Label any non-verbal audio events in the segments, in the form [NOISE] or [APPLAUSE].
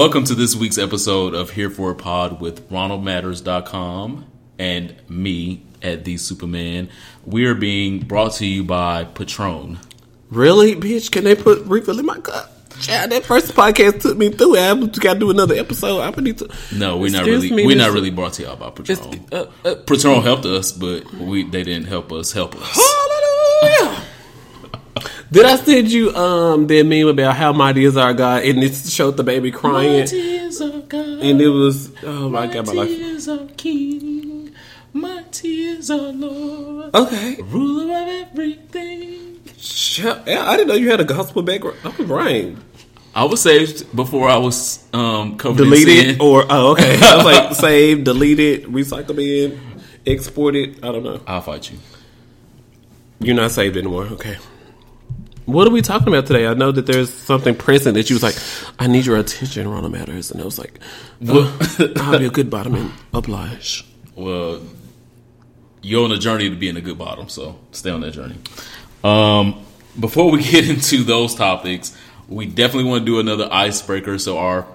Welcome to this week's episode of Here for a Pod with RonaldMatters.com and me at The Superman. We are being brought to you by Patron. Really, bitch? Can they put refill in my cup? Yeah, that first podcast took me through it. I got to do another episode. I'm need to. No, we're not really. we're not really brought to y'all by Patron. Uh, uh, Patron helped us, but we they didn't help us help us. Hallelujah. [LAUGHS] Did I send you um that meme about how mighty is our God and it showed the baby crying tears are God. and it was oh my god my life. tears are King. My tears are Lord. Okay, Ruler of everything. Yeah, I didn't know you had a gospel background. I'm Brian. I was saved before I was um covered in Deleted sin. or oh okay, I was like [LAUGHS] saved, deleted, recycled in, exported. I don't know. I'll fight you. You're not saved anymore. Okay. What are we talking about today? I know that there's something present that you was like, I need your attention, Ronald Matters. And I was like, oh, I'll be a good bottom and oblige. Well, you're on a journey to being a good bottom, so stay on that journey. Um, before we [LAUGHS] get into those topics, we definitely want to do another icebreaker so our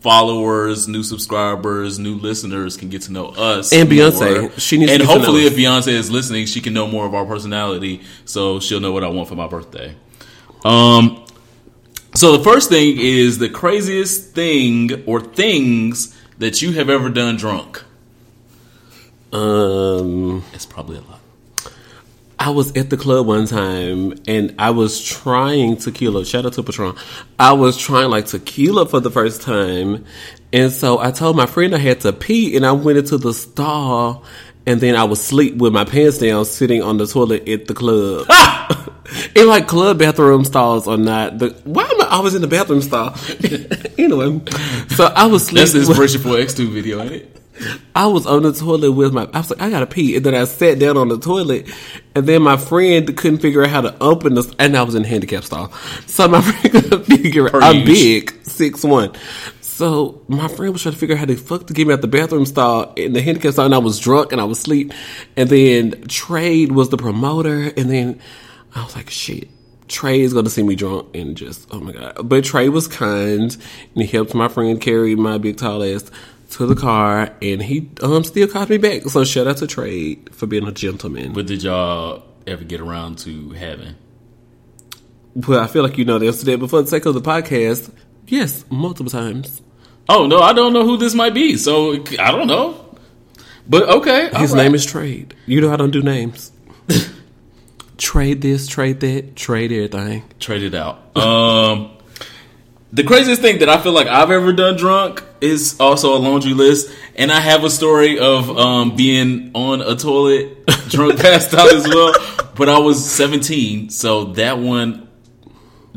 followers, new subscribers, new listeners can get to know us And Beyonce. more. She needs to and get to know hopefully, if Beyonce is listening, she can know more of our personality, so she'll know what I want for my birthday. Um, so the first thing is the craziest thing or things that you have ever done drunk. Um, It's probably a lot. I was at the club one time and I was trying tequila. Shout out to Patron. I was trying like tequila for the first time. And so I told my friend I had to pee and I went into the stall and then I would sleep with my pants down sitting on the toilet at the club. [LAUGHS] and like club bathroom stalls are not the why am I always in the bathroom stall? [LAUGHS] anyway. So I was sleeping. That's the inspiration for X2 video, ain't it? I was on the toilet with my. I was like, I gotta pee, and then I sat down on the toilet, and then my friend couldn't figure out how to open this, and I was in the handicap stall, so my [LAUGHS] friend couldn't figure. I'm big, six one, so my friend was trying to figure out how the fuck to get me out the bathroom stall in the handicap stall, and I was drunk and I was asleep, and then Trade was the promoter, and then I was like, shit. Trey is gonna see me drunk and just oh my god. But Trey was kind and he helped my friend carry my big tall ass to the car and he um still called me back. So shout out to Trey for being a gentleman. But did y'all ever get around to having? Well, I feel like you know the answer to that, but for the sake of the podcast, yes, multiple times. Oh no, I don't know who this might be, so I don't know. But okay, His name is Trade. You know I don't do names. [LAUGHS] trade this, trade that, trade everything. trade it out. Um, the craziest thing that I feel like I've ever done drunk is also a laundry list, and I have a story of um, being on a toilet [LAUGHS] drunk, passed out as well. But I was seventeen, so that one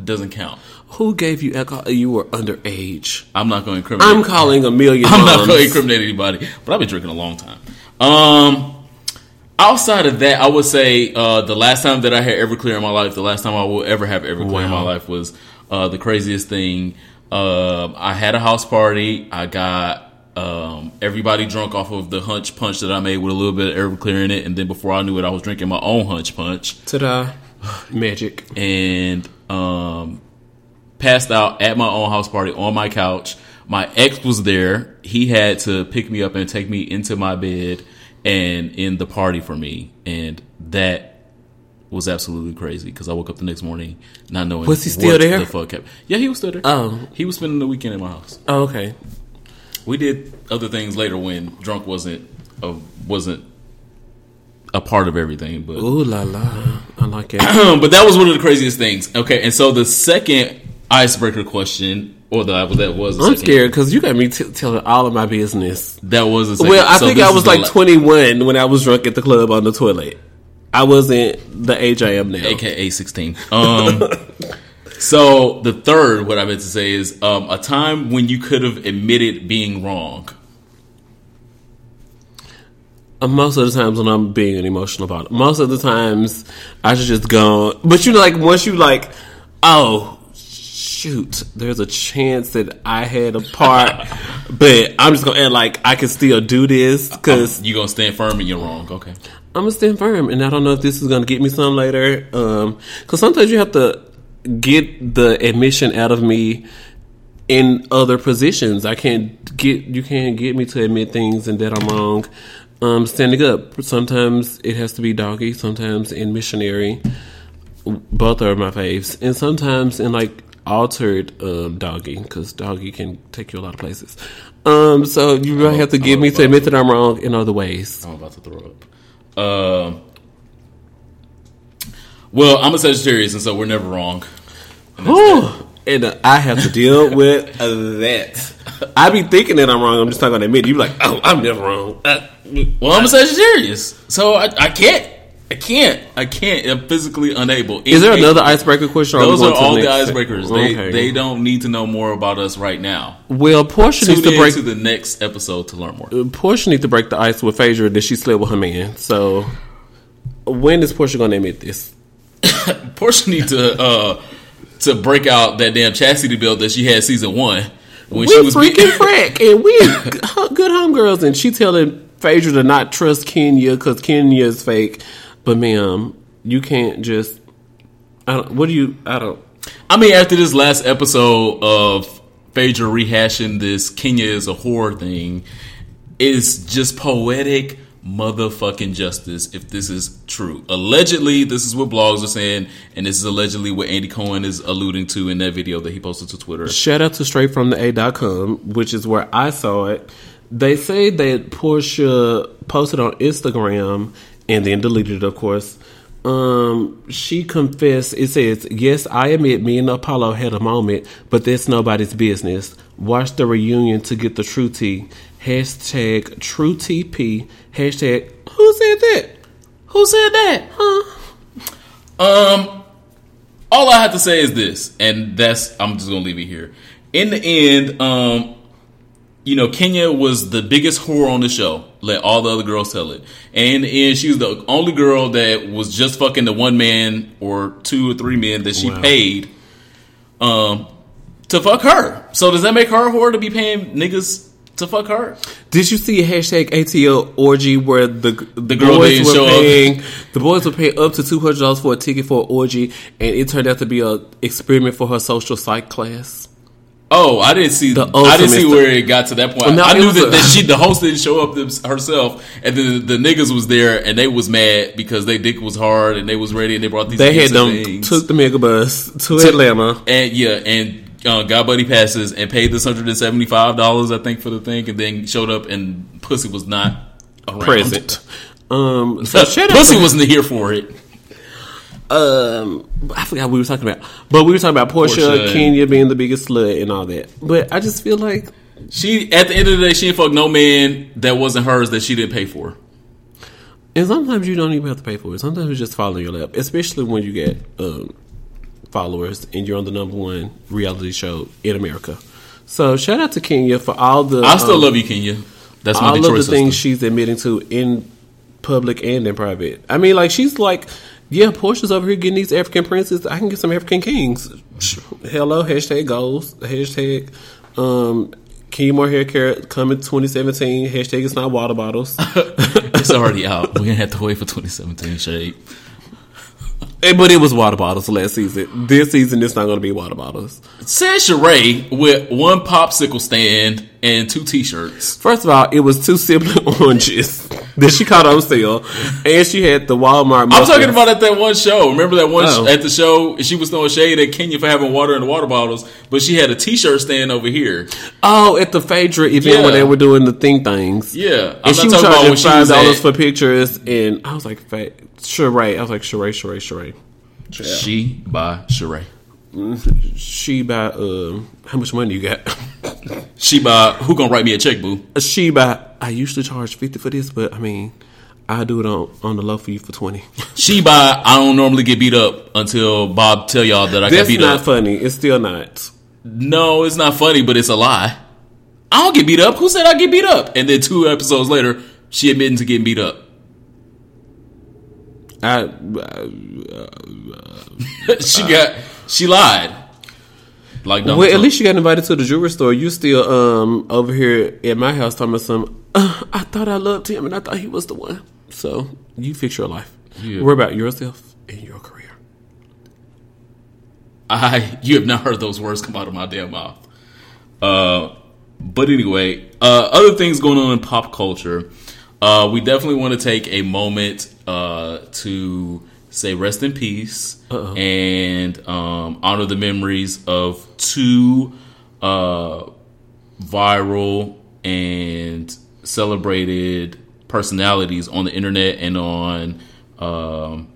doesn't count. Who gave you alcohol? You were underage. I'm not going to incriminate. I'm calling a million. I'm not going to incriminate anybody, but I've been drinking a long time. Um, outside of that, I would say uh, the last time that I had Everclear in my life, the last time I will ever have Everclear in my life was uh, the craziest thing. Um I had a house party. I got um, everybody drunk off of the hunch punch that I made with a little bit of Everclear in it, and then before I knew it, I was drinking my own hunch punch Ta-da! [SIGHS] Magic. and um, passed out at my own house party on my couch. My ex was there. He had to pick me up and take me into my bed and in the party for me, and that was absolutely crazy because I woke up the next morning not knowing Was he still what there? The fuck happened. Yeah, he was still there. Oh. he was spending the weekend at my house. Oh, okay. We did other things later when drunk wasn't a, wasn't a part of everything, but Ooh la la. I like it. [CLEARS THROAT] but that was one of the craziest things. Okay, and so the second icebreaker question, or the that was the I'm scared because you got me t- telling all of my business. That was the second. Well, I so think this I is was the like la- 21 when I was drunk at the club on the toilet. I wasn't the age I am now. aka sixteen. Um, [LAUGHS] so the third, what I meant to say is um, a time when you could have admitted being wrong. Uh, Most of the times when I'm being an emotional about it. Most of the times I should just go. But you know, like once you like, oh shoot, there's a chance that I had a part, [LAUGHS] but I'm just gonna act like I can still do this because You gonna stand firm and you're wrong. Okay. I'm gonna stand firm, and I don't know if this is gonna get me some later. Um, because sometimes you have to get the admission out of me in other positions. I can't get you can't get me to admit things and that I'm wrong. Um, standing up. Sometimes it has to be doggy. Sometimes in missionary. Both are my faves, and sometimes in like altered um, doggy because doggy can take you a lot of places. Um, so you really have to get me to admit that I'm wrong in other ways. I'm about to throw up. Um, well, I'm a Sagittarius, and so we're never wrong. Whew. And uh, I have to deal [LAUGHS] with uh, that. I be thinking that I'm wrong. I'm just not going to admit. it. You be like, oh, I'm never wrong. Uh, Well, I'm a Sagittarius, so I, I can't. I can't. I can't. I'm physically unable. is there another icebreaker question? or Those are all the next? icebreakers. They Okay. they don't need to know more about us right now. well, Portia Tune needs to break. to the next episode to learn more. Portia needs to break the ice with Phaedra that she slept with her man. So when is Portia going to admit this? [COUGHS] Portia needs to uh to break out that damn chastity belt that she had season one when we she was freaking being- frack, and we [COUGHS] good homegirls, and she telling Phaedra to not trust Kenya because Kenya is fake. But ma'am, you can't just. I don't. What do you? I don't. I mean, after this last episode of Phaedra rehashing this Kenya is a whore thing, it's just poetic motherfucking justice if this is true. Allegedly, this is what blogs are saying, and this is allegedly what Andy Cohen is alluding to in that video that he posted to Twitter. Shout out to straightfromtheA.com, which is where I saw it. They say that Portia posted on Instagram and then deleted it, of course. Um, she confessed. It says, "Yes, I admit me and Apollo had a moment, but that's nobody's business. Watch the reunion to get the true tea. Hashtag true TP. Hashtag who said that? Who said that? Huh? Um, all I have to say is this, and that's I'm just gonna leave it here. In the end, um, you know, Kenya was the biggest whore on the show. Let all the other girls tell it. And in the end, she was the only girl that was just fucking the one man or two or three men that she Wow. paid um to fuck her. So does that make her a whore to be paying niggas to fuck her? Did you see a hashtag ATL orgy where the the girl boys were show up? paying the boys were paying up to two hundred dollars for a ticket for an orgy, and it turned out to be a experiment for her social psych class. Oh, I didn't see. The I didn't see where it got to that point. No, I knew that, a- that she, [LAUGHS] the host, didn't show up them- herself, and then the, the niggas was there, and they was mad because they dick was hard, and they was ready, and they brought these. They had them things. took the mega bus to Took- Atlanta. and yeah, and uh, got buddy passes and paid this hundred and seventy five dollars, I think, for the thing, and then showed up, and pussy was not around. Present. [LAUGHS] Um, so pussy to- wasn't here for it. Um, I forgot what we were talking about, but we were talking about Portia, Portia Kenya being the biggest slut and all that. But I just feel like She at the end of the day, she didn't fuck no man that wasn't hers that she didn't pay for. And sometimes you don't even have to pay for it. Sometimes it's just following your lap, especially when you get um, followers and you're on the number one reality show in America. So shout out to Kenya for all the I still um, love you, Kenya. That's my all of the sister. things she's admitting to in public and in private. I mean, like she's like, yeah, Portia's over here getting these African princes. I can get some African kings. Hello, hashtag goals, hashtag um, Kenya Moore hair care coming 2017. Hashtag it's not water bottles. [LAUGHS] it's already out. We're gonna have to wait for 2017 shade. But it was water bottles last season. This season, it's not going to be water bottles. Said Sheree with one popsicle stand and two t-shirts. First of all, it was two sibling [LAUGHS] oranges that she caught on sale, and she had the Walmart. I'm talking about at that one show. Remember that one Oh. sh- at the show? She was throwing shade at Kenya for having water in the water bottles, but she had a t-shirt stand over here. Oh, at the Phaedra event Yeah. where they were doing the thing things. Yeah, I'm and she not was talking about charging five dollars for pictures, and I was like, "Fa- "Sheree." I was like, "Sheree, Sheree, Sheree." She by Sheree. She by um, how much money you got? [LAUGHS] She by who gonna write me a check, boo? she by I usually charge fifty for this, but I mean, I do it on on the low for you for twenty. [LAUGHS] She by I don't normally get beat up until Bob tell y'all that I got beat up. That's not funny. It's still not. No, it's not funny, but it's a lie. I don't get beat up. Who said I get beat up? And then two episodes later, she admitting to getting beat up. I, [LAUGHS] she got she lied. Like Donald well, at least you got invited to the jewelry store. You still um over here at my house talking about some. Uh, I thought I loved him, and I thought he was the one. So you fix your life. Yeah. Worry about yourself and your career. I you have not heard those words come out of my damn mouth. Uh, but anyway, uh, other things going on in pop culture. Uh, we definitely want to take a moment uh, to say rest in peace Uh-oh. and um, honor the memories of two uh, viral and celebrated personalities on the internet and on um,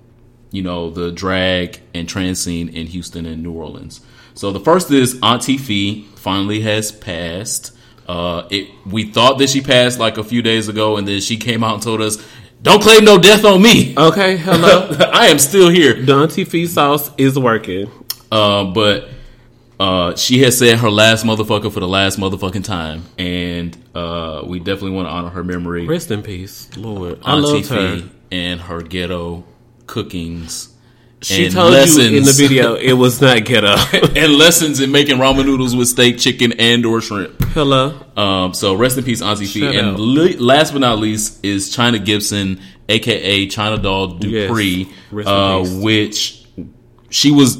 you know the drag and trans scene in Houston and New Orleans. So the first is Auntie Fee finally has passed. Uh, it we thought that she passed like a few days ago, and then she came out and told us, "Don't claim no death on me. Okay, hello. [LAUGHS] I am still here." Auntie Fee sauce is working. Uh, but uh, she has said her last motherfucker for the last motherfucking time, and uh, we definitely want to honor her memory. Rest in peace, Lord. I Auntie love her. Fee and her ghetto cookings. She told you in the video [LAUGHS] it was not ghetto. and lessons in making ramen noodles with steak, chicken, and or shrimp. hello. Um, so rest in peace, Auntie Fee. And li- last but not least is Chyna Gibson, aka Chyna Doll Dupree, Yes. Uh, which she was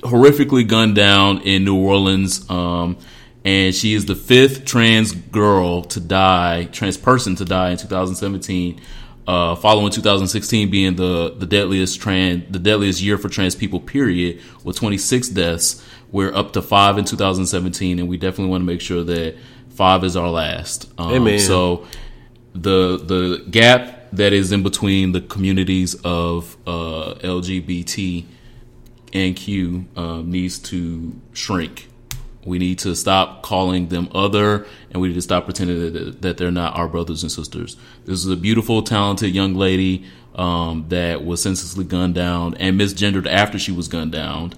horrifically gunned down in New Orleans. Um, and she is the fifth trans girl to die, trans person to die in 2017. Uh, following 2016 being the, the deadliest trans, the deadliest year for trans people, period, with 26 deaths. We're up to five in 2017, and we definitely want to make sure that five is our last. Um. So the the gap that is in between the communities of uh, LGBT and Q um, needs to shrink. We need to stop calling them other, and we need to stop pretending that, that they're not our brothers and sisters. This is a beautiful, talented young lady um, that was senselessly gunned down and misgendered after she was gunned down.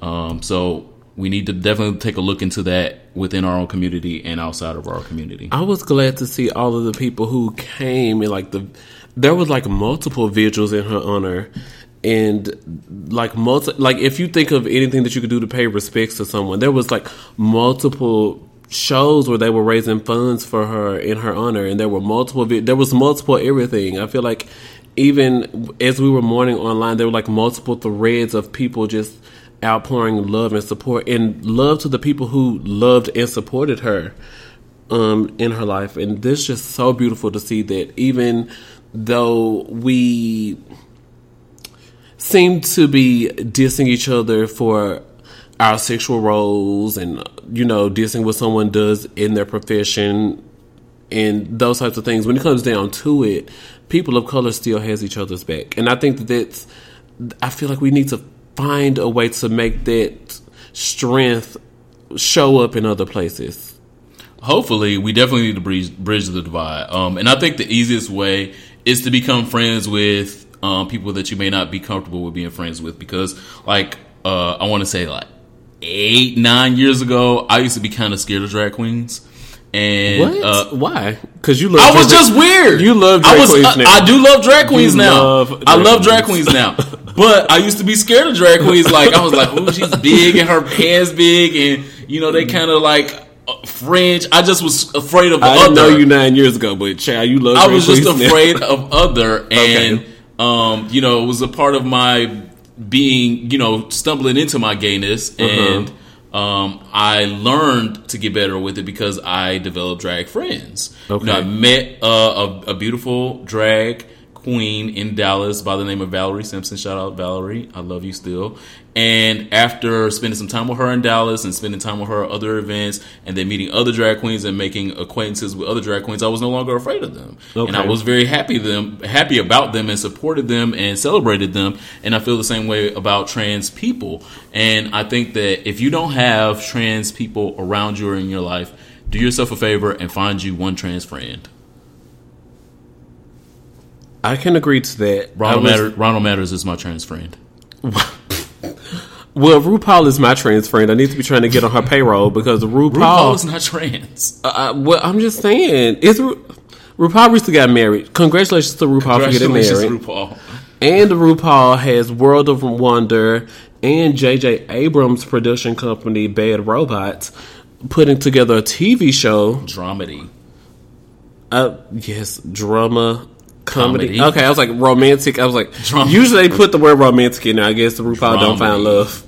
Um, so we need to definitely take a look into that within our own community and outside of our community. I was glad to see all of the people who came and like the there was like multiple vigils in her honor and like multi like if you think of anything that you could do to pay respects to someone there was like multiple shows where they were raising funds for her in her honor and there were multiple there was multiple everything. I feel like even as we were mourning online there were like multiple threads of people just outpouring love and support and love to the people who loved and supported her um, in her life, and this is just so beautiful to see that even though we seem to be dissing each other for our sexual roles and you know dissing what someone does in their profession and those types of things. When it comes down to it people of color still has each other's back. And i think that that's i feel like we need to find a way to make that strength show up in other places. Hopefully we definitely need to bridge, bridge the divide. Um, and i think the easiest way is to become friends with um, people that you may not be comfortable with being friends with because like uh, i want to say like eight nine years ago i used to be kind of scared of drag queens and what uh, why because you love I was just weird. You love I was. queens I, now. I do love drag queens You now. love I love drag queens. queens now. But I used to be scared of drag queens. Like I was like, oh, she's big and her pants big, and you know they kind of like uh, fringe. I just was afraid of I other. know you nine years ago, but child, you love. I was just queens now. afraid of other, [LAUGHS] and Okay. Um, you know, it was a part of my being, you know, stumbling into my gayness, Uh-huh. and um, I learned to get better with it because I developed drag friends. You know, Okay. I met uh, a, a beautiful drag queen in Dallas by the name of Valerie Simpson. Shout out Valerie, I love you still. And after spending some time with her in Dallas and spending time with her at other events, and then meeting other drag queens and making acquaintances with other drag queens, I was no longer afraid of them, and I was very happy them happy about them and supported them and celebrated them. And I feel the same way about trans people. And I think that if you don't have trans people around you or in your life, do yourself a favor and find you one trans friend. I can agree to that. Ronald, was- Matter, Ronald Matters is my trans friend. [LAUGHS] Well, RuPaul is my trans friend. I need to be trying to get on her payroll because RuPaul. RuPaul is not trans. uh, well, I'm just saying, it's Ru- RuPaul recently got married. Congratulations to RuPaul for getting Congratulations, married. RuPaul. And RuPaul has World of Wonder and J.J. Abrams' production company, Bad Robots, putting together a TV show. Dramedy. Uh, yes, drama. Comedy. Comedy. Okay, I was like romantic. I was like, usually they put the word romantic in there. I guess the RuPaul don't find love.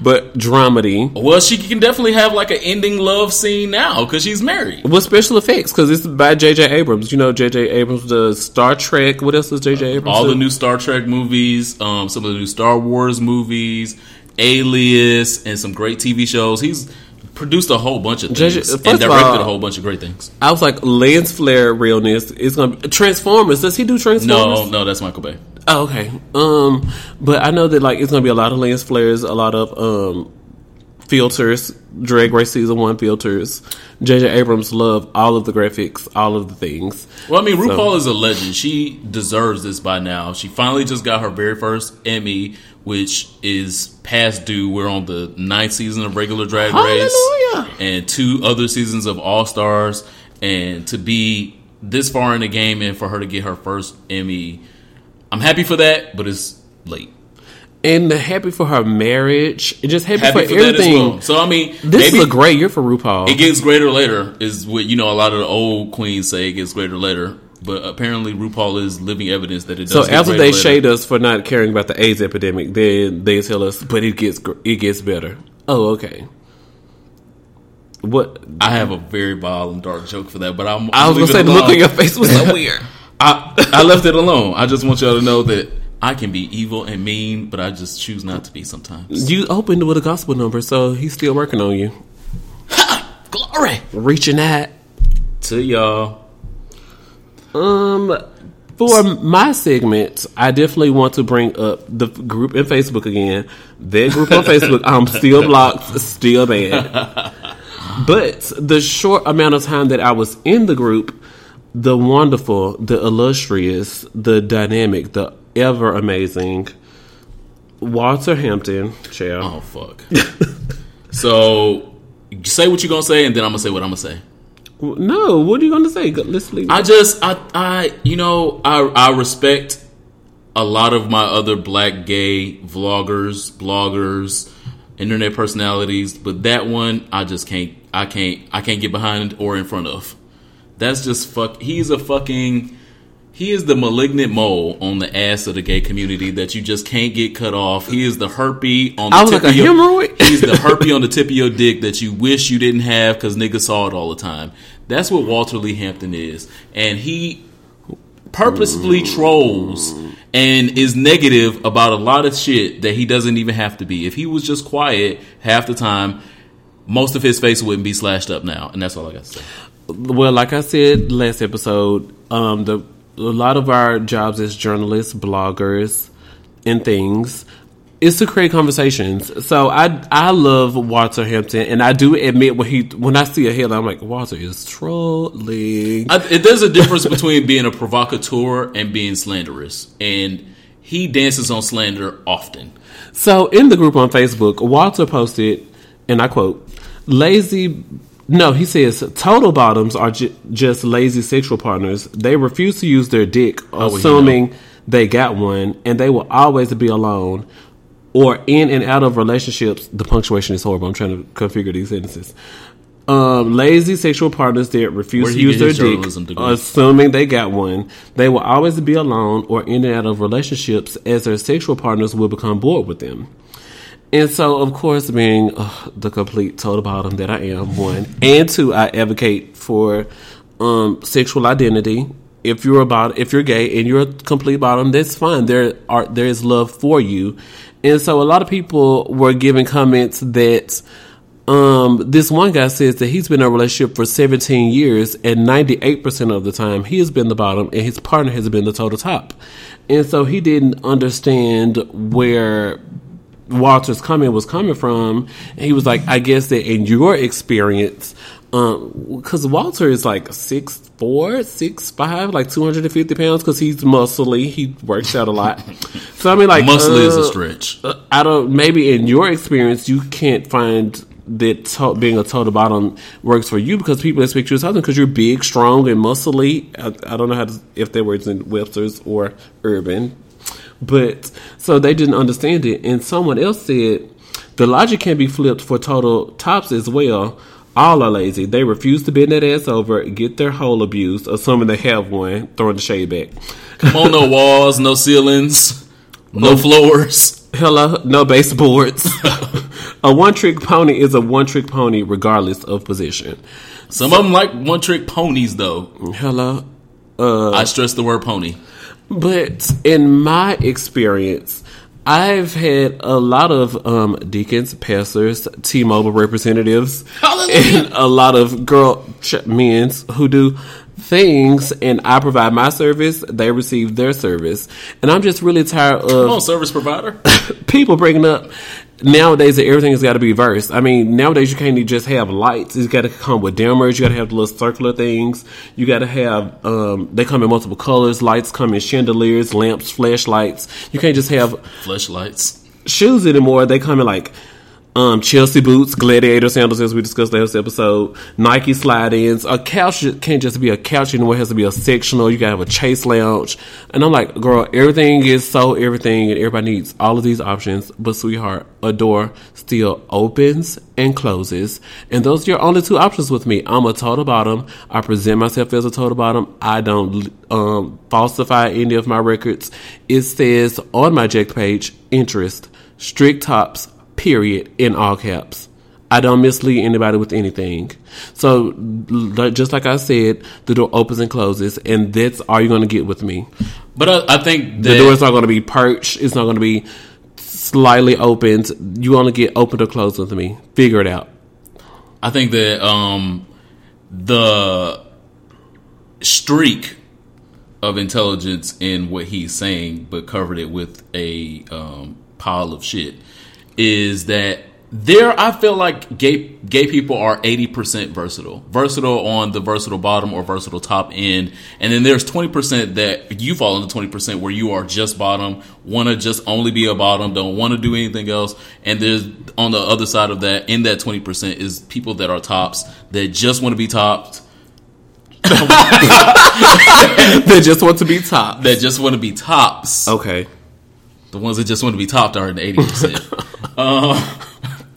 but dramedy. Well, she can definitely have like an ending love scene now because she's married. With special effects, because it's by J.J. Abrams. You know, J.J. Abrams does Star Trek. What else does J.J. Abrams All do? the new Star Trek movies, um, some of the new Star Wars movies, Alias, and some great TV shows. He's produced a whole bunch of things and directed all- a whole bunch of great things. I was like, lens flare realness is going to Transformers. Does he do Transformers? No, no, that's Michael Bay. Oh, okay. Um, but I know that like it's gonna be a lot of lens flares, a lot of um filters, Drag Race season one filters. J.J. Abrams loved all of the graphics, all of the things. Well, I mean, So- RuPaul is a legend. She deserves this by now. She finally just got her very first Emmy, which is past due. We're on the ninth season of regular Drag Race Hallelujah. and two other seasons of All Stars. And to be this far in the game and for her to get her first Emmy, I'm happy for that, but it's late. And happy for her marriage, and just happy, Happy for, for, everything. well. So I mean, This is a great year for RuPaul. it gets greater later. Is what you know. A lot of the old queens say it gets greater later, but apparently RuPaul is living evidence that it does. so after they shade us for not caring about the AIDS epidemic, then they tell us, but it gets it gets better. Oh, okay. What I have a very vile and dark joke for that, but I'm. I was gonna say, the look on your face was so [LAUGHS] weird. I, I left it alone. I just want y'all to know that I can be evil and mean, but I just choose not to be sometimes. You opened with a gospel number, so he's still working on you. [LAUGHS] Glory Reaching out. to y'all. Um, for my segment, I definitely want to bring up the group in Facebook again. That group on Facebook, I'm still [LAUGHS] blocked, still banned. But the short amount of time that I was in the group, the wonderful, the illustrious, the dynamic, the ever amazing Walter Hampton, chair. Oh fuck. [LAUGHS] so say what you're gonna say, and then I'm gonna say what I'm gonna say. No, what are you going to say? Let's leave. I just, I, I, you know, I, I respect a lot of my other black gay vloggers, bloggers, internet personalities, but that one, I just can't, I can't, I can't get behind or in front of. That's just fuck. He's a fucking. He is the malignant mole on the ass of the gay community that you just can't get cut off. He is the herpy on the I was tip like of a your, hemorrhoid. [LAUGHS] He's the herpy on the tip of your dick that you wish you didn't have because niggas saw it all the time. That's what Walter Lee Hampton is, and he purposefully trolls and is negative about a lot of shit that he doesn't even have to be. If he was just quiet half the time, most of his face wouldn't be slashed up now, and that's all I got to say. Well, like I said last episode, um, the a lot of our jobs as journalists, bloggers, and things is to create conversations. So I I love Walter Hampton, and I do admit when he when I see a headline, I'm like Walter is trolling. I, there's a difference between being a provocateur and being slanderous, and he dances on slander often. So in the group on Facebook, Walter posted, and I quote, "Lazy." No, he says total bottoms are ju- just lazy sexual partners. They refuse to use their dick, well, you assuming they got one, and they will always be alone or in and out of relationships. The punctuation is horrible. I'm trying to configure these sentences. Um, lazy sexual partners that refuse to use their dick, degree? assuming they got one, they will always be alone or in and out of relationships as their sexual partners will become bored with them. And so, of course, being uh, the complete total bottom that I am, one and two, I advocate for um, sexual identity. If you're about, if you're gay and you're a complete bottom, that's fine. There are there is love for you, and so a lot of people were giving comments that um, this one guy says that he's been in a relationship for 17 years, and 98% of the time he has been the bottom, and his partner has been the total top. And so he didn't understand where Walter's comment was coming from. And he was like, I guess that in your experience, because Walter is like six four, six five, like 250 pounds, because he's muscly. He works out a lot. [LAUGHS] so I mean, like, Muscle is a uh, stretch. uh, I don't. Maybe in your experience, you can't find that to- being a total bottom works for you because people expect you as something because you're big, strong, and muscly. I, I don't know how to, if that words in Webster's or Urban, but so they didn't understand it. And someone else said the logic can be flipped for total tops as well. All are lazy. They refuse to bend that ass over, get their hole abused, assuming they have one, throwing the shade back. Come on, no [LAUGHS] walls, no ceilings, no oh. floors. Hello, no baseboards. [LAUGHS] a one trick pony is a one trick pony regardless of position. Some of them like one trick ponies, though. Hello. Uh, I stress the word pony. But in my experience, I've had a lot of um, deacons, pastors, T-Mobile representatives, Hallelujah. and a lot of girl ch- men's who do things, and I provide my service, they receive their service, and I'm just really tired of Come on, service provider. [LAUGHS] people bringing up nowadays everything has got to be versed. I mean, nowadays you can't just have lights. You got to come with dimmers. You got to have the little circular things. You got to have. Um, they come in multiple colors. Lights come in chandeliers, lamps, flashlights. You can't just have flashlights. shoes anymore. They come in like. Um, Chelsea boots, gladiator sandals, as we discussed last episode, Nike slide ins. A couch can't just be a couch anymore. It has to be a sectional. You gotta have a chase lounge. And I'm like, girl, everything is so everything, and everybody needs all of these options. But sweetheart, a door still opens and closes, and those are your only two options with me. I'm a total bottom. I present myself as a total bottom. I don't um, falsify any of my records. It says on my Jack page, interest, strict tops, period, in all caps. I don't mislead anybody with anything. So, just like I said, the door opens and closes, and that's all you're going to get with me. But I, I think The door is not going to be perched. It's not going to be slightly opened. You only get opened or closed with me. Figure it out. I think that um, the streak of intelligence in what he's saying, but covered it with a um, pile of shit, is that there I feel like gay gay people are eighty percent versatile, versatile on the versatile bottom or versatile top end, and then there's twenty percent that you fall into twenty percent where you are just bottom, want to just only be a bottom, don't want to do anything else, and there's on the other side of that, in that twenty percent is people that are tops that just want to be topped, [LAUGHS] they just want to be top. that just want to be tops. Okay. The ones that just want to be topped are in the eighty percent. [LAUGHS] uh,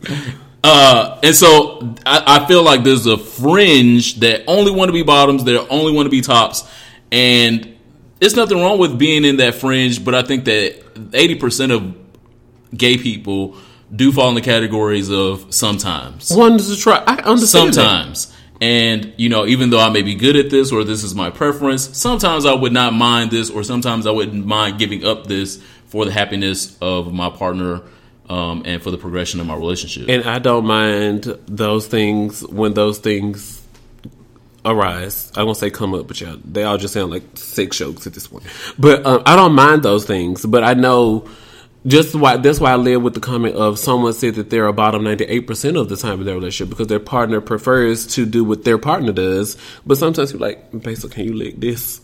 [LAUGHS] uh, and so I, I feel like there's a fringe that only want to be bottoms, that only want to be tops, and it's nothing wrong with being in that fringe. But I think that eighty percent of gay people do fall in the categories of sometimes Wanted to try. I understand. that. sometimes. And you know, even though I may be good at this or this is my preference, sometimes I would not mind this, or sometimes I wouldn't mind giving up this for the happiness of my partner um, and for the progression of my relationship. And I don't mind those things when those things arise. I won't say come up, but yeah, they all just sound like sex jokes at this point. But um, I don't mind those things. But I know just why that's why I live with the comment of someone said that they're a bottom ninety eight percent of the time in their relationship because their partner prefers to do what their partner does. But sometimes you're like, Basil, can you lick this?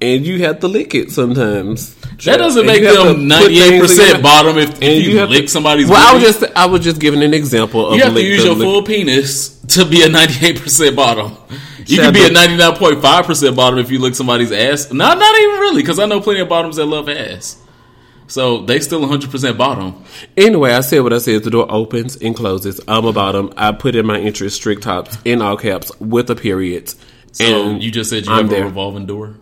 And you have to lick it sometimes. that doesn't make you them ninety eight percent bottom if, if and you, have lick to- somebody's. Well, I was just I was just giving an example of you have to use your lick- full penis to be a ninety eight percent bottom. You Shout can be a ninety nine point five percent bottom if you lick somebody's ass. Not not even really, because I know plenty of bottoms that love ass. So they still hundred percent bottom. Anyway, I said what I said. The door opens and closes. I'm a bottom. I put in my interest strict tops in all caps with a period. So and you just said you I'm have there. a revolving door.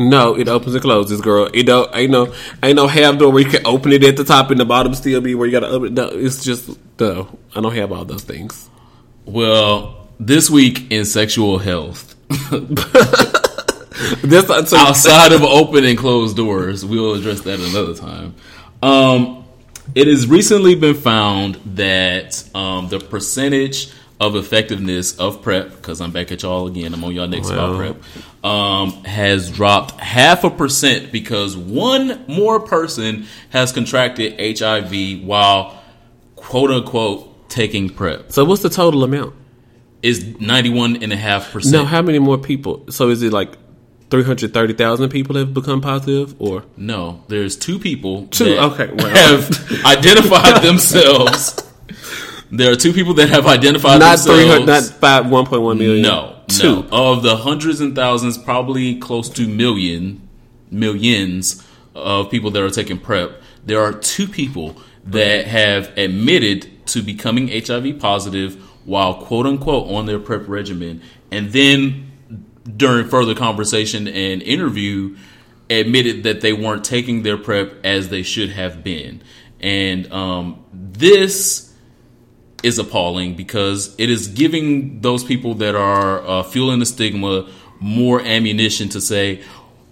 No, it opens and closes, girl. It don't ain't no ain't no half door where you can open it at the top and the bottom still be where you gotta open it. No, it's just no. I don't have all those things. Well, this week in sexual health, [LAUGHS] This so, outside of open and closed doors, we'll address that another time. Um, it has recently been found that um, the percentage of effectiveness of PrEP, because I'm back at y'all again, I'm on y'all next about PrEP, um, has dropped half a percent because one more person has contracted HIV while quote unquote taking PrEP. so what's the total amount? Is 91.5%. No, how many more people? So is it like three hundred thirty thousand people have become positive, or No, there's two people Two, okay, well. have [LAUGHS] identified themselves. There are two people that have identified not themselves. not five, one point one million? no, two. no. Of the hundreds and thousands, probably close to million, millions of people that are taking PrEP, there are two people that have admitted to becoming HIV positive while quote unquote on their PrEP regimen, and then during further conversation and interview, admitted that they weren't taking their PrEP as they should have been. and um, this is appalling because it is giving those people that are uh, fueling the stigma more ammunition to say,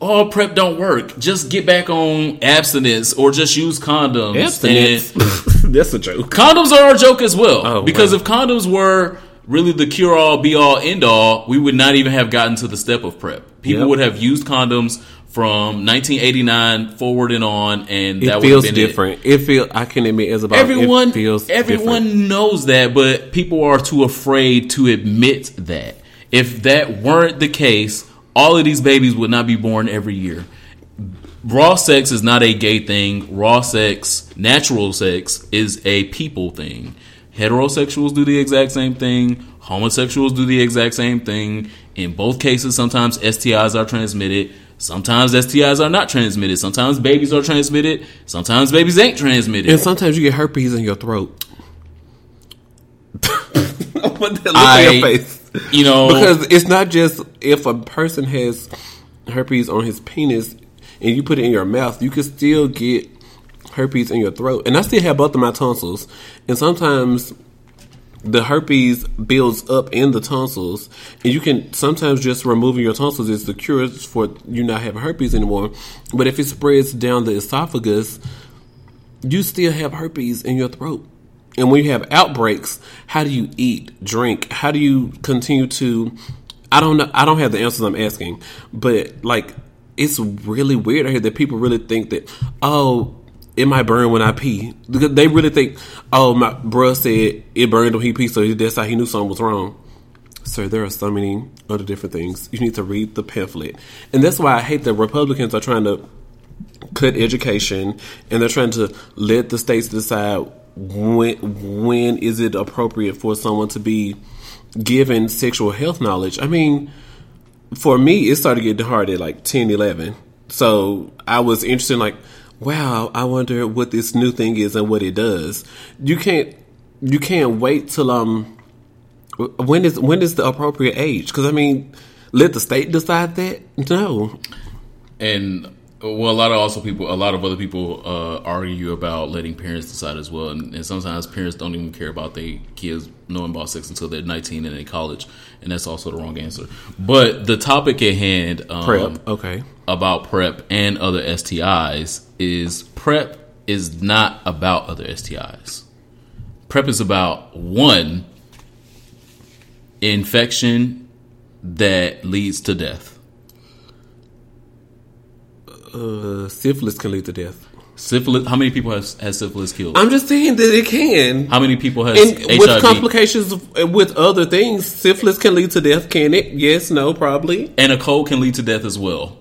"Oh, PrEP don't work. Just get back on abstinence or just use condoms." Abstinence. [LAUGHS] That's a joke. condoms are a joke as well Oh, because wow. if condoms were really the cure all, be all, end all, we would not even have gotten to the step of PrEP. People Yep. would have used condoms from 1989 forward and on, and It that have feels been it. different. It, feel I can admit as about Everyone, it feels everyone different. knows that, but people are too afraid to admit that. If that weren't the case, all of these babies would not be born every year. Raw sex is not a gay thing. Raw sex, natural sex, is a people thing. Heterosexuals do the exact same thing. Homosexuals do the exact same thing. In both cases, sometimes STIs are transmitted. Sometimes STIs are not transmitted. Sometimes babies are transmitted. Sometimes babies ain't transmitted. And sometimes you get herpes in your throat. [LAUGHS] what the look I- on your face? you know, Because it's not just if a person has herpes on his penis and you put it in your mouth, you can still get herpes in your throat. And I still have both of my tonsils. And sometimes the herpes builds up in the tonsils, and you can sometimes just removing your tonsils is the cure for you not having herpes anymore. But if it spreads down the esophagus, you still have herpes in your throat. And when you have outbreaks, how do you eat, drink? How do you continue to? I don't know. I don't have the answers I'm asking, but like it's really weird to hear that people really think that oh, it might burn when I pee. They really think oh, my bruh said it burned when he pee, so that's how he knew something was wrong. Sir, there are so many other different things. You need to read the pamphlet, and that's why I hate that Republicans are trying to cut education and they're trying to let the states decide when when is it appropriate for someone to be given sexual health knowledge. I mean, for me it started getting hard at like 10, 11. So I was interested in like, wow, I wonder what this new thing is and what it does. You can't you can't wait till um when is when is the appropriate age? Because I mean, let the state decide that. No, and well, a lot of also people, a lot of other people uh, argue about letting parents decide as well, and, and sometimes parents don't even care about their kids knowing about sex until they're 19 and in college, and that's also the wrong answer. But the topic at hand, um, PrEP. Okay. about PrEP and other STIs is PrEP is not about other STIs. PrEP is about one infection that leads to death. Uh, syphilis can lead to death. Syphilis. How many people has, has syphilis killed? I'm just saying that it can. how many people has And HIV? with complications with other things, syphilis can lead to death. Can it? Yes. No. Probably. and a cold can lead to death as well.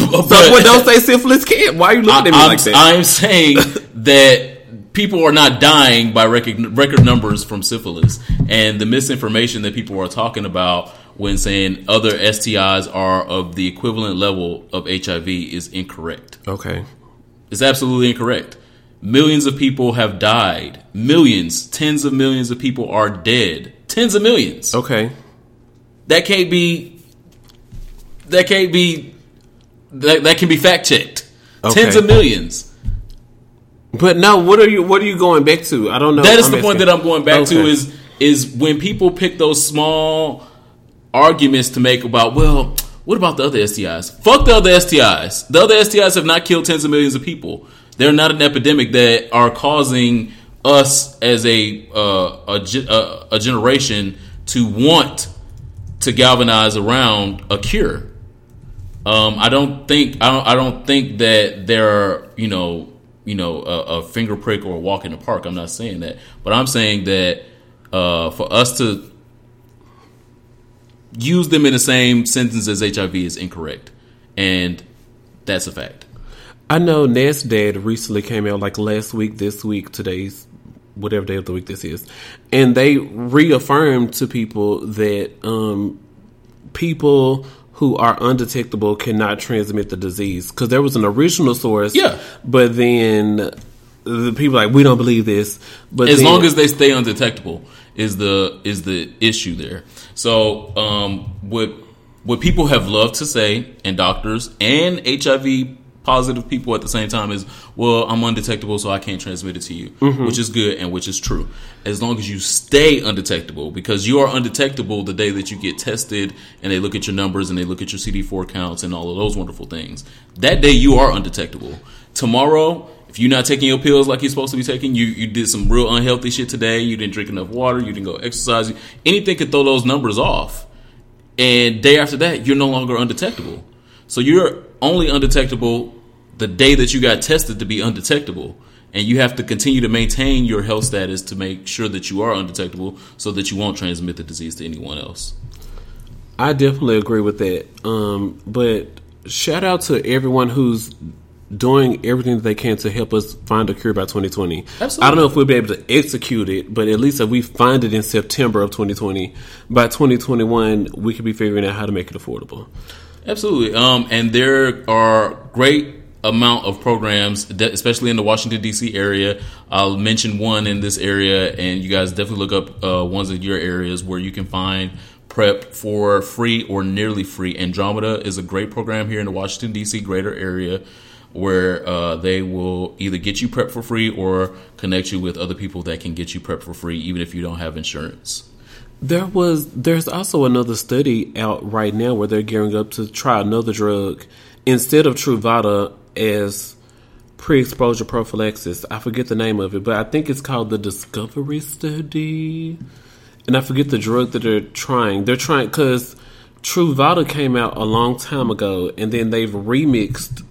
Well, don't say syphilis can't. Why are you looking at me I'm, like that? I'm saying [LAUGHS] that people are not dying by record, record numbers from syphilis, and the misinformation that people are talking about when saying other STIs are of the equivalent level of HIV is incorrect. okay. It's absolutely incorrect. Millions of people have died. Millions, tens of millions of people are dead. Tens of millions. Okay. That can't be. That can't be. That, that can be fact checked. Okay. Tens of millions. But no. What are you? What are you going back to? I don't know. That is I'm the point that I'm going back to is is when people pick those small arguments to make about well, what about the other STIs? Fuck the other STIs. The other STIs have not killed tens of millions of people. They're not an epidemic that are causing us as a uh, a, a, a generation to want to galvanize around a cure. Um, I don't think I don't I don't think that there are you know you know a, a finger prick or a walk in the park. I'm not saying that, but I'm saying that uh, for us to use them in the same sentence as HIV is incorrect, and that's a fact. I know NASTAD recently came out like last week, this week, today's whatever day of the week this is, and they reaffirmed to people that um, people who are undetectable cannot transmit the disease because there was an original source, Yeah. but then the people like we don't believe this, but as then- long as they stay undetectable is the is the issue there. So um, what what people have loved to say, and doctors and HIV positive people at the same time is, well, I'm undetectable, so I can't transmit it to you, mm-hmm. which is good and which is true. As long as you stay undetectable, because you are undetectable the day that you get tested and they look at your numbers and they look at your CD4 counts and all of those wonderful things. That day you are undetectable. Tomorrow, if you're not taking your pills like you're supposed to be taking, you you did some real unhealthy shit today. You didn't drink enough water. You didn't go exercise. Anything could throw those numbers off. And day after that, you're no longer undetectable. So you're only undetectable the day that you got tested to be undetectable. And you have to continue to maintain your health status to make sure that you are undetectable so that you won't transmit the disease to anyone else. I definitely agree with that. Um, but shout out to everyone who's doing everything that they can to help us find a cure by 2020. Absolutely. I don't know if we'll be able to execute it, but at least if we find it in September of 2020, by 2021 we could be figuring out how to make it affordable. Absolutely. Um, and there are great amount of programs, especially in the Washington D.C. area. I'll mention one in this area, and you guys definitely look up uh, ones in your areas where you can find PrEP for free or nearly free. Andromeda is a great program here in the Washington D.C. greater area. Where uh, they will either get you PrEP for free or connect you with other people that can get you PrEP for free, even if you don't have insurance. There was there's also another study out right now where they're gearing up to try another drug instead of Truvada as pre-exposure prophylaxis. I forget the name of it, but I think it's called the Discovery Study. And I forget the drug that they're trying. They're trying because Truvada came out a long time ago, and then they've remixed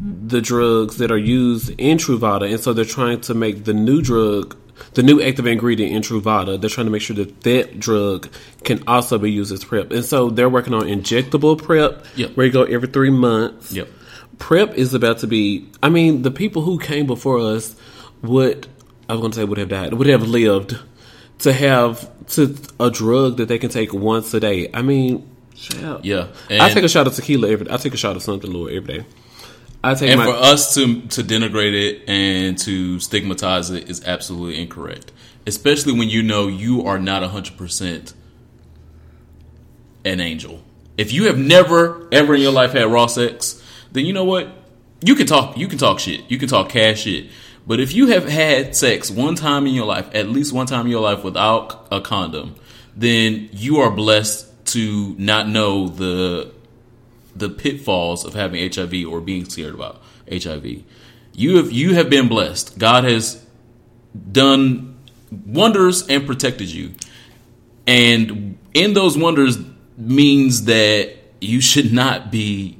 the drugs that are used in Truvada, and so they're trying to make the new drug, the new active ingredient in Truvada. They're trying to make sure that that drug can also be used as PrEP, and so they're working on injectable PrEP, Yep. where you go every three months. Yep. PrEP is about to be. I mean, the people who came before us would, I was going to say, would have died, would have lived to have to a drug that they can take once a day. I mean. Yeah. I take a shot of tequila every. I take a shot of something, Lord, every day. I take And my. for us to to denigrate it and to stigmatize it is absolutely incorrect. Especially when you know you are not hundred percent an angel. If you have never ever in your life had raw sex, then you know what? You can talk you can talk shit. You can talk cash shit. But if you have had sex one time in your life, at least one time in your life without a condom, then you are blessed to not know the the pitfalls of having HIV or being scared about HIV. You have you have been blessed. God has done wonders and protected you. And in those wonders means that you should not be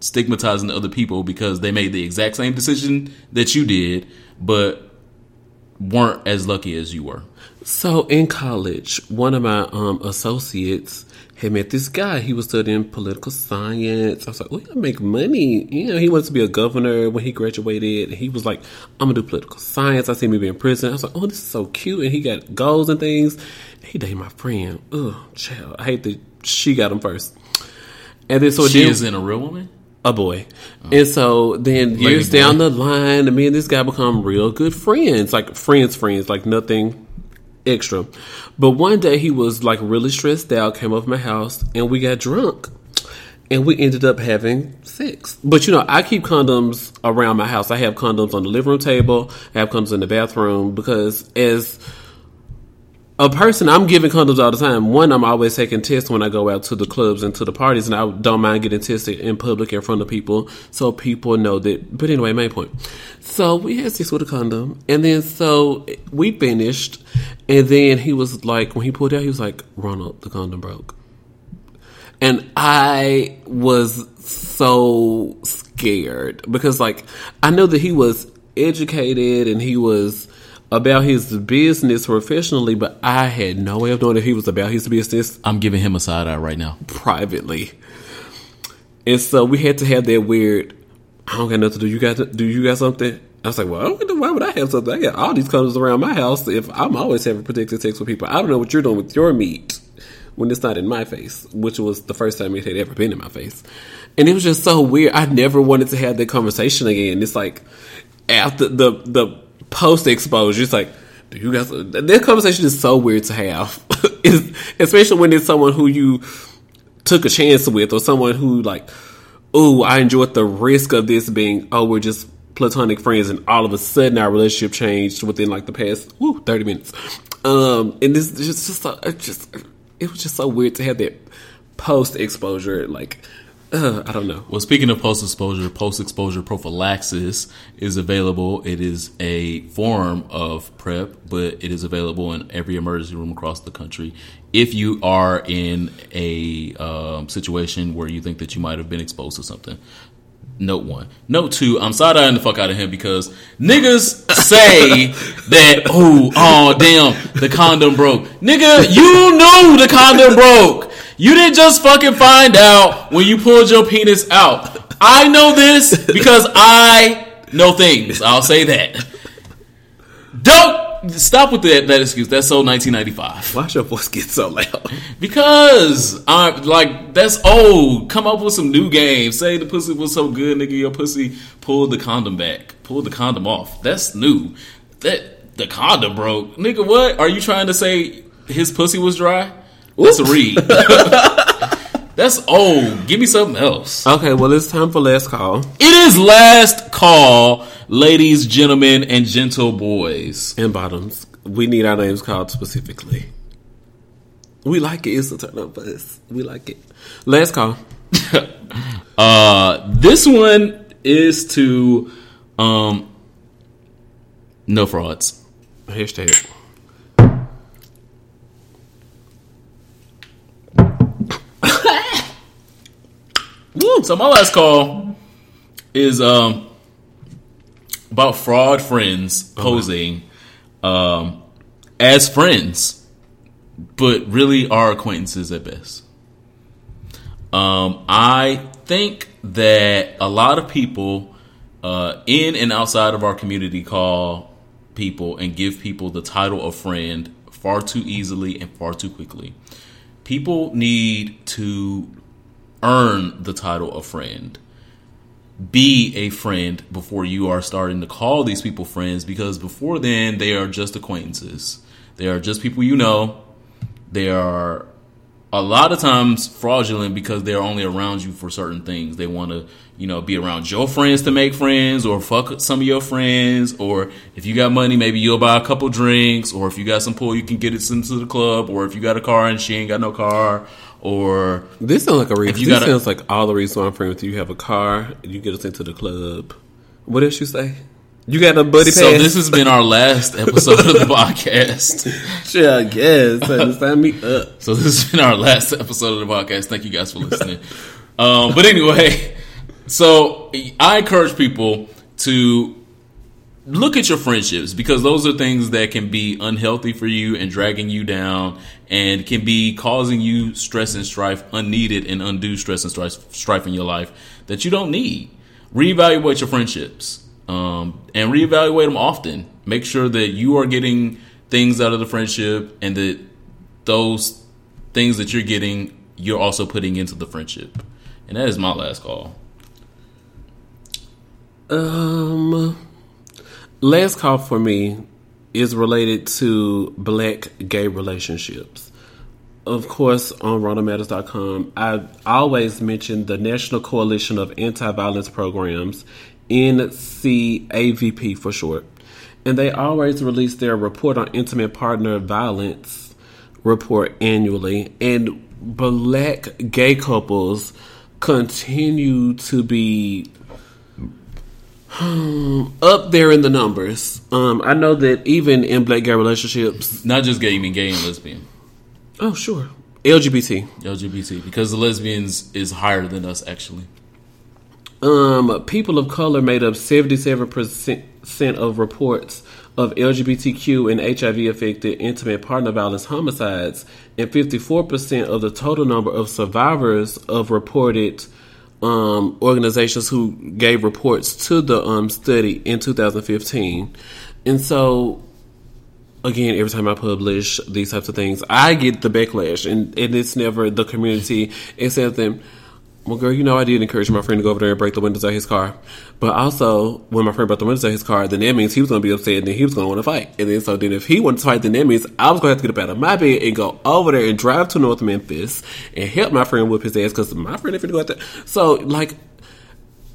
stigmatizing other people because they made the exact same decision that you did, but weren't as lucky as you were. So in college, one of my um, associates had met this guy. He was studying political science. I was like, "Well, he'll make money." You know, he wanted to be a governor when he graduated. He was like, "I'm gonna do political science." I see me be in prison. I was like, "Oh, this is so cute," and he got goals and things. He dated my friend. Ugh, child. I hate that she got him first. And then so She then, is in a real woman? a boy. Oh. And so then years boy. down the line, me and this guy become real good friends, like friends, friends, like nothing extra. But one day he was like really stressed out, came over my house, and we got drunk. And we ended up having sex. But you know, I keep condoms around my house. I have condoms on the living room table, I have condoms in the bathroom because as a person, I'm giving condoms all the time. One, I'm always taking tests when I go out to the clubs and to the parties, and I don't mind getting tested in public in front of people so people know that. But anyway, main point. So we had sex with a condom, and then so we finished, and then he was like, when he pulled out, he was like, Ronald, the condom broke. And I was so scared because, like, I know that he was educated and he was about his business professionally, but I had no way of knowing if he was about his business I'm giving him a side eye right now. privately. And so we had to have that weird. I don't got nothing to do. You got to do you got something? I was like, well, I don't know why would I have something? I got all these condoms around my house. If I'm always having protected sex with people, I don't know what you're doing with your meat when it's not in my face, which was the first time it had ever been in my face. And it was just so weird. I never wanted to have that conversation again. It's like after the the post exposure, it's like, do you guys? That conversation is so weird to have, [LAUGHS] especially when it's someone who you took a chance with or someone who like oh, I enjoyed the risk of this being, oh, we're just platonic friends, and all of a sudden our relationship changed within like the past 30 minutes. Um, and this is just, just, just, it was just so weird to have that post exposure, like, uh, [CLEARS THROAT] I don't know. Well, speaking of post exposure, post exposure prophylaxis is available. It is a form of PrEP, but it is available in every emergency room across the country. If you are in a um, situation where you think that you might have been exposed to something, Note one. Note two, I'm side eyeing the fuck out of him because niggas say [LAUGHS] that, oh, oh, damn, the condom broke. Nigga, you knew the condom broke. You didn't just fucking find out when you pulled your penis out. I know this because I know things. I'll say that. Don't stop with that, that excuse. That's so 1995. Why's your voice get so loud? Because I'm like that's old. Come up with some new games. Say the pussy was so good, nigga. Your pussy pulled the condom back, pulled the condom off. That's new. That the condom broke, nigga. What are you trying to say? His pussy was dry. A read. [LAUGHS] That's old. Give me something else. Okay, well, it's time for last call. It is last call, ladies, gentlemen, and gentle boys. And bottoms. We need our names called specifically. We like it. It's a turn up for us. We like it. Last call. [LAUGHS] uh, this one is to um, no frauds. Hashtag. So my last call is um about fraud friends posing um as friends, but really are acquaintances at best. Um, I think that a lot of people uh, in and outside of our community call people and give people the title of friend far too easily and far too quickly. People need to earn the title of friend. Be a friend before you are starting to call these people friends because before then they are just acquaintances. They are just people you know. They are a lot of times fraudulent because they're only around you for certain things. They want to, you know, be around your friends to make friends or fuck some of your friends. Or if you got money, maybe you'll buy a couple drinks. Or if you got some pull, you can get it into the club. Or if you got a car and she ain't got no car. Or This sounds like a reason. This sounds like all the reasons why I'm friends with you. You have a car, you get us into the club. What else you say? You got a buddy pass. so this has been our last episode of the [LAUGHS] podcast. Sure, I guess. So sign me up. So this has been our last episode of the podcast. Thank you guys for listening. um, but anyway, so I encourage people to look at your friendships because those are things that can be unhealthy for you and dragging you down and can be causing you stress and strife, unneeded and undue stress and strife, in your life that you don't need. Reevaluate your friendships um, and reevaluate them often. Make sure that you are getting things out of the friendship and that those things that you're getting, you're also putting into the friendship. And that is my last call. Um, last call for me is related to black gay relationships. Of course, on RonaldMatters.com, I always mention the National Coalition of Anti-Violence Programs, NCAVP for short, and they always release their report on intimate partner violence report annually, and black gay couples continue to be up there in the numbers. Um, I know that even in black gay relationships, Not just gay, you mean gay and lesbian. oh sure, LGBT. LGBT because the lesbians is higher than us actually. Um, people of color made up seventy-seven percent of reports of LGBTQ and HIV-affected intimate partner violence homicides, and fifty-four percent of the total number of survivors of reported um, organizations who gave reports to the um, study in 2015. And so, again, every time I publish these types of things, I get the backlash, and, and it's never the community. It's something Well, girl, you know I did encourage my friend to go over there and break the windows of his car. But also, when my friend broke the windows of his car, then that means he was going to be upset and then he was going to want to fight. And then so then if he wanted to fight, then that means I was going to have to get up out of my bed and go over there and drive to North Memphis and help my friend whip his ass because my friend didn't go out there. So, like,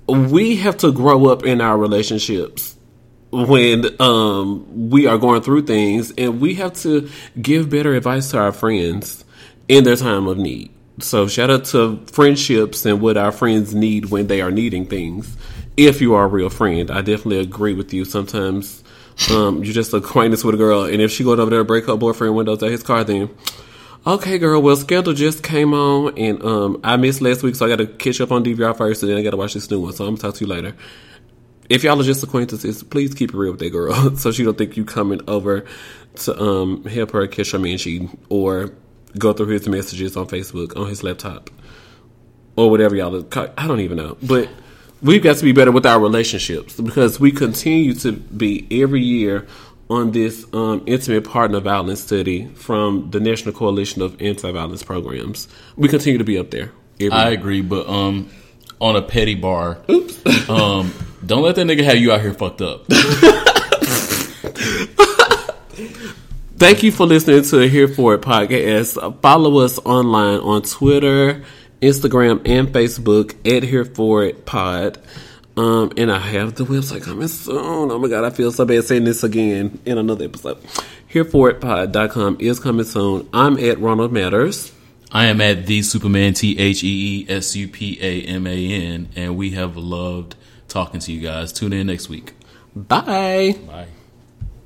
we have to grow up in our relationships when um, we are going through things and we have to give better advice to our friends in their time of need. So shout out to friendships and what our friends need when they are needing things. If you are a real friend, I definitely agree with you. Sometimes um, you're just acquaintance with a girl, and if she goes over there to break her boyfriend windows at his car, then okay, girl. Well, Scandal just came on, and um, I missed last week, so I got to catch up on DVR first, and then I got to watch this new one. So I'm gonna talk to you later. If y'all are just acquaintances, please keep it real with that girl, [LAUGHS] so she don't think you coming over to um, help her catch her man she or go through his messages on Facebook on his laptop or whatever y'all. I don't even know, but we've got to be better with our relationships because we continue to be every year on this um, intimate partner violence study from the National Coalition of Anti-Violence Programs. We continue to be up there. I agree, but um, on a petty bar, oops, um, don't let that nigga have you out here fucked up. [LAUGHS] Thank you for listening to the Here For It podcast. Follow us online on Twitter, Instagram, and Facebook at Here For It Pod. Um, and I have the website coming soon. Oh my god, I feel so bad saying this again in another episode. Hereforitpod.com is coming soon. I'm at Ronald Matters. I am at the Superman T H E E S U P A M A N, and we have loved talking to you guys. Tune in next week. Bye. Bye.